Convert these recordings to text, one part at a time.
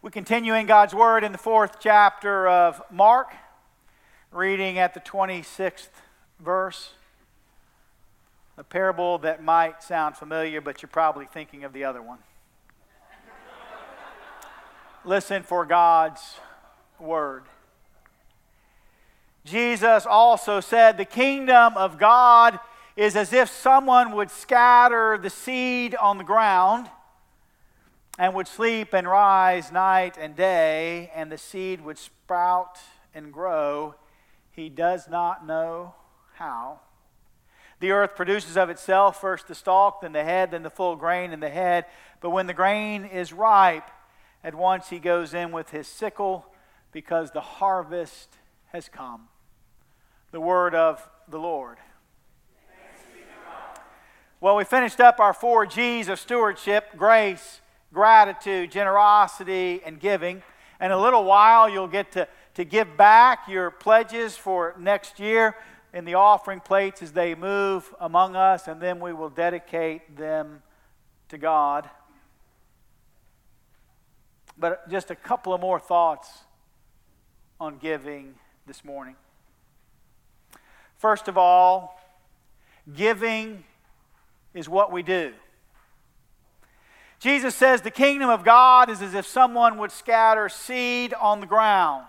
We continue in God's Word in the fourth chapter of Mark, reading at the 26th verse. A parable that might sound familiar, but you're probably thinking of the other one. Listen for God's Word. Jesus also said, The kingdom of God is as if someone would scatter the seed on the ground and would sleep and rise night and day, and the seed would sprout and grow. He does not know how. The earth produces of itself first the stalk, then the head, then the full grain in the head. But when the grain is ripe, at once he goes in with his sickle because the harvest has come. The word of the Lord. Well, we finished up our four G's of stewardship grace, gratitude, generosity, and giving. In a little while, you'll get to, to give back your pledges for next year in the offering plates as they move among us, and then we will dedicate them to God. But just a couple of more thoughts on giving this morning. First of all, giving is what we do. Jesus says the kingdom of God is as if someone would scatter seed on the ground.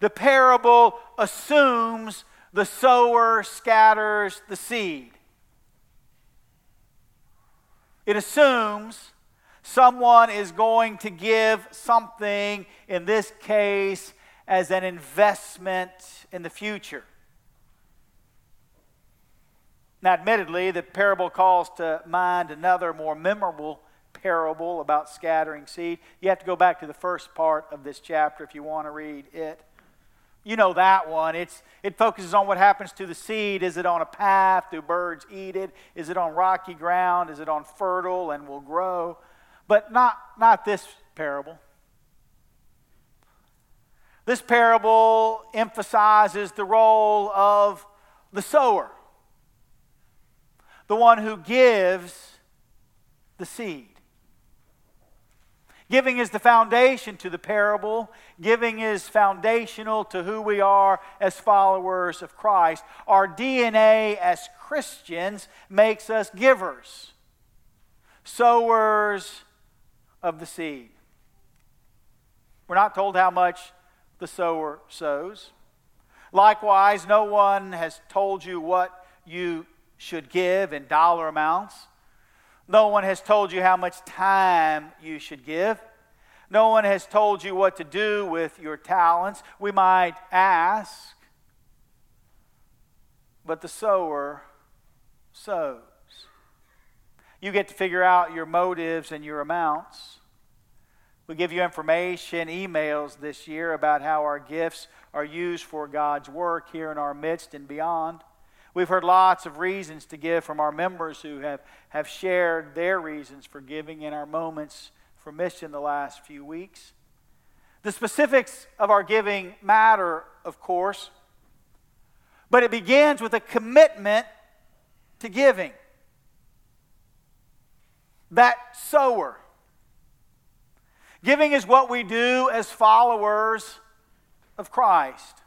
The parable assumes the sower scatters the seed. It assumes someone is going to give something, in this case, as an investment in the future. Now, admittedly, the parable calls to mind another more memorable parable about scattering seed. You have to go back to the first part of this chapter if you want to read it. You know that one. It's, it focuses on what happens to the seed. Is it on a path? Do birds eat it? Is it on rocky ground? Is it on fertile and will grow? But not, not this parable. This parable emphasizes the role of the sower the one who gives the seed. Giving is the foundation to the parable. Giving is foundational to who we are as followers of Christ. Our DNA as Christians makes us givers, sowers of the seed. We're not told how much the sower sows. Likewise, no one has told you what you should give in dollar amounts. No one has told you how much time you should give. No one has told you what to do with your talents. We might ask, but the sower sows. You get to figure out your motives and your amounts. We give you information, emails this year about how our gifts are used for God's work here in our midst and beyond. We've heard lots of reasons to give from our members who have, have shared their reasons for giving in our moments for mission the last few weeks. The specifics of our giving matter, of course, but it begins with a commitment to giving. That sower. Giving is what we do as followers of Christ.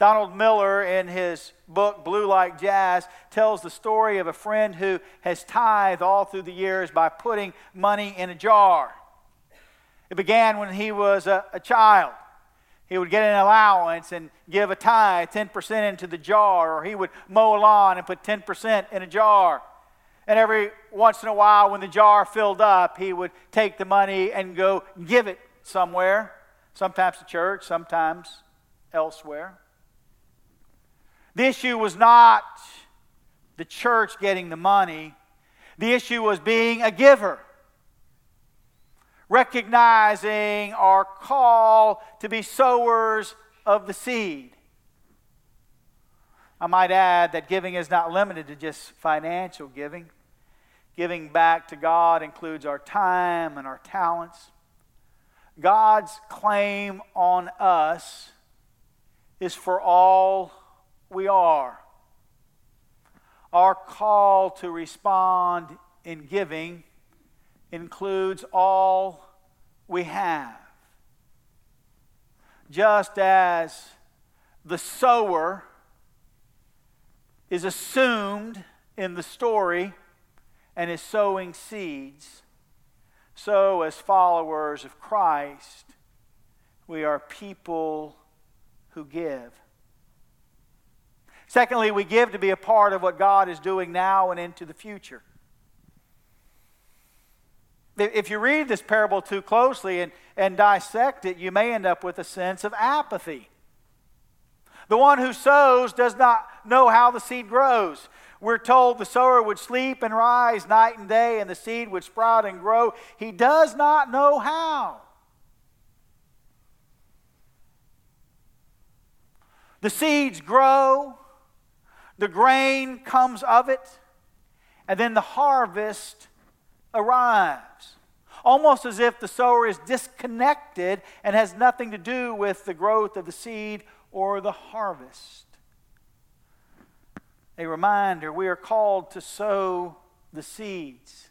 Donald Miller, in his book Blue Like Jazz, tells the story of a friend who has tithed all through the years by putting money in a jar. It began when he was a, a child. He would get an allowance and give a tithe, 10% into the jar, or he would mow a lawn and put 10% in a jar. And every once in a while, when the jar filled up, he would take the money and go give it somewhere, sometimes to church, sometimes elsewhere. The issue was not the church getting the money, the issue was being a giver. Recognizing our call to be sowers of the seed. I might add that giving is not limited to just financial giving. Giving back to God includes our time and our talents. God's claim on us is for all we are. Our call to respond in giving includes all we have. Just as the sower is assumed in the story and is sowing seeds, so as followers of Christ, we are people who give. Secondly, we give to be a part of what God is doing now and into the future. If you read this parable too closely and, and dissect it, you may end up with a sense of apathy. The one who sows does not know how the seed grows. We're told the sower would sleep and rise night and day, and the seed would sprout and grow. He does not know how. The seeds grow, the grain comes of it, and then the harvest arrives. Almost as if the sower is disconnected and has nothing to do with the growth of the seed or the harvest. A reminder we are called to sow the seeds.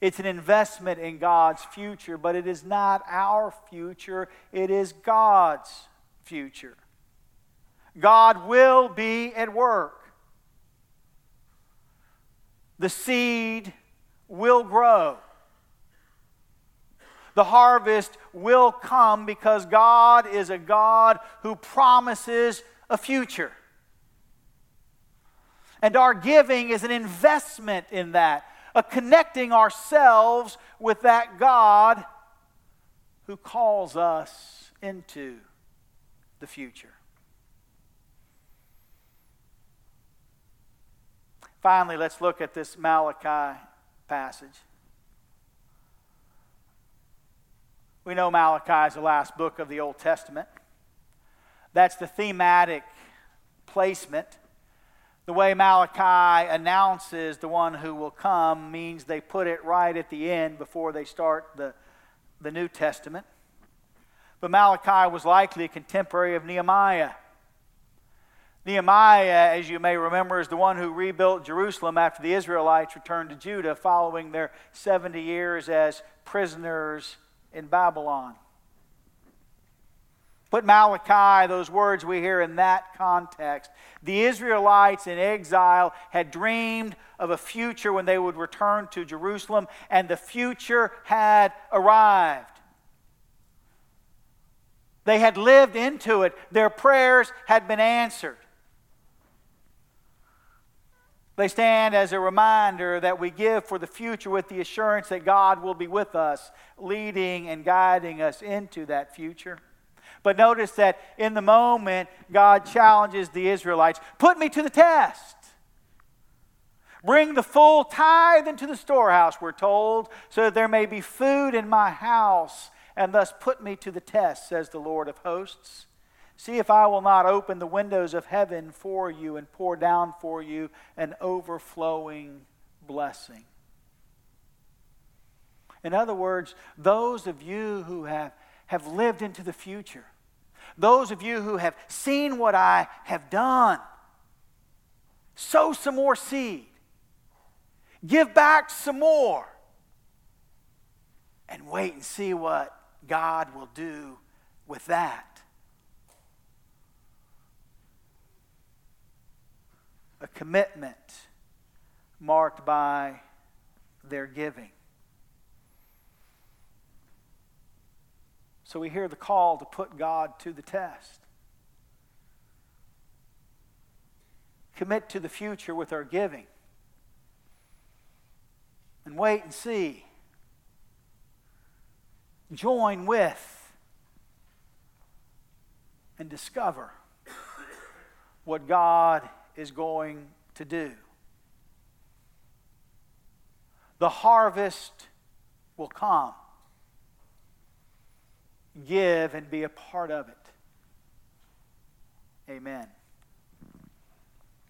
It's an investment in God's future, but it is not our future, it is God's future. God will be at work. The seed will grow. The harvest will come because God is a God who promises a future. And our giving is an investment in that, a connecting ourselves with that God who calls us into the future. Finally, let's look at this Malachi passage. We know Malachi is the last book of the Old Testament. That's the thematic placement. The way Malachi announces the one who will come means they put it right at the end before they start the, the New Testament. But Malachi was likely a contemporary of Nehemiah. Nehemiah, as you may remember, is the one who rebuilt Jerusalem after the Israelites returned to Judah following their 70 years as prisoners in Babylon. Put Malachi, those words we hear in that context. The Israelites in exile had dreamed of a future when they would return to Jerusalem, and the future had arrived. They had lived into it, their prayers had been answered. They stand as a reminder that we give for the future with the assurance that God will be with us, leading and guiding us into that future. But notice that in the moment, God challenges the Israelites put me to the test. Bring the full tithe into the storehouse, we're told, so that there may be food in my house, and thus put me to the test, says the Lord of hosts. See if I will not open the windows of heaven for you and pour down for you an overflowing blessing. In other words, those of you who have, have lived into the future, those of you who have seen what I have done, sow some more seed, give back some more, and wait and see what God will do with that. A commitment marked by their giving. So we hear the call to put God to the test. Commit to the future with our giving. And wait and see. Join with and discover what God is going to do. The harvest will come. Give and be a part of it. Amen.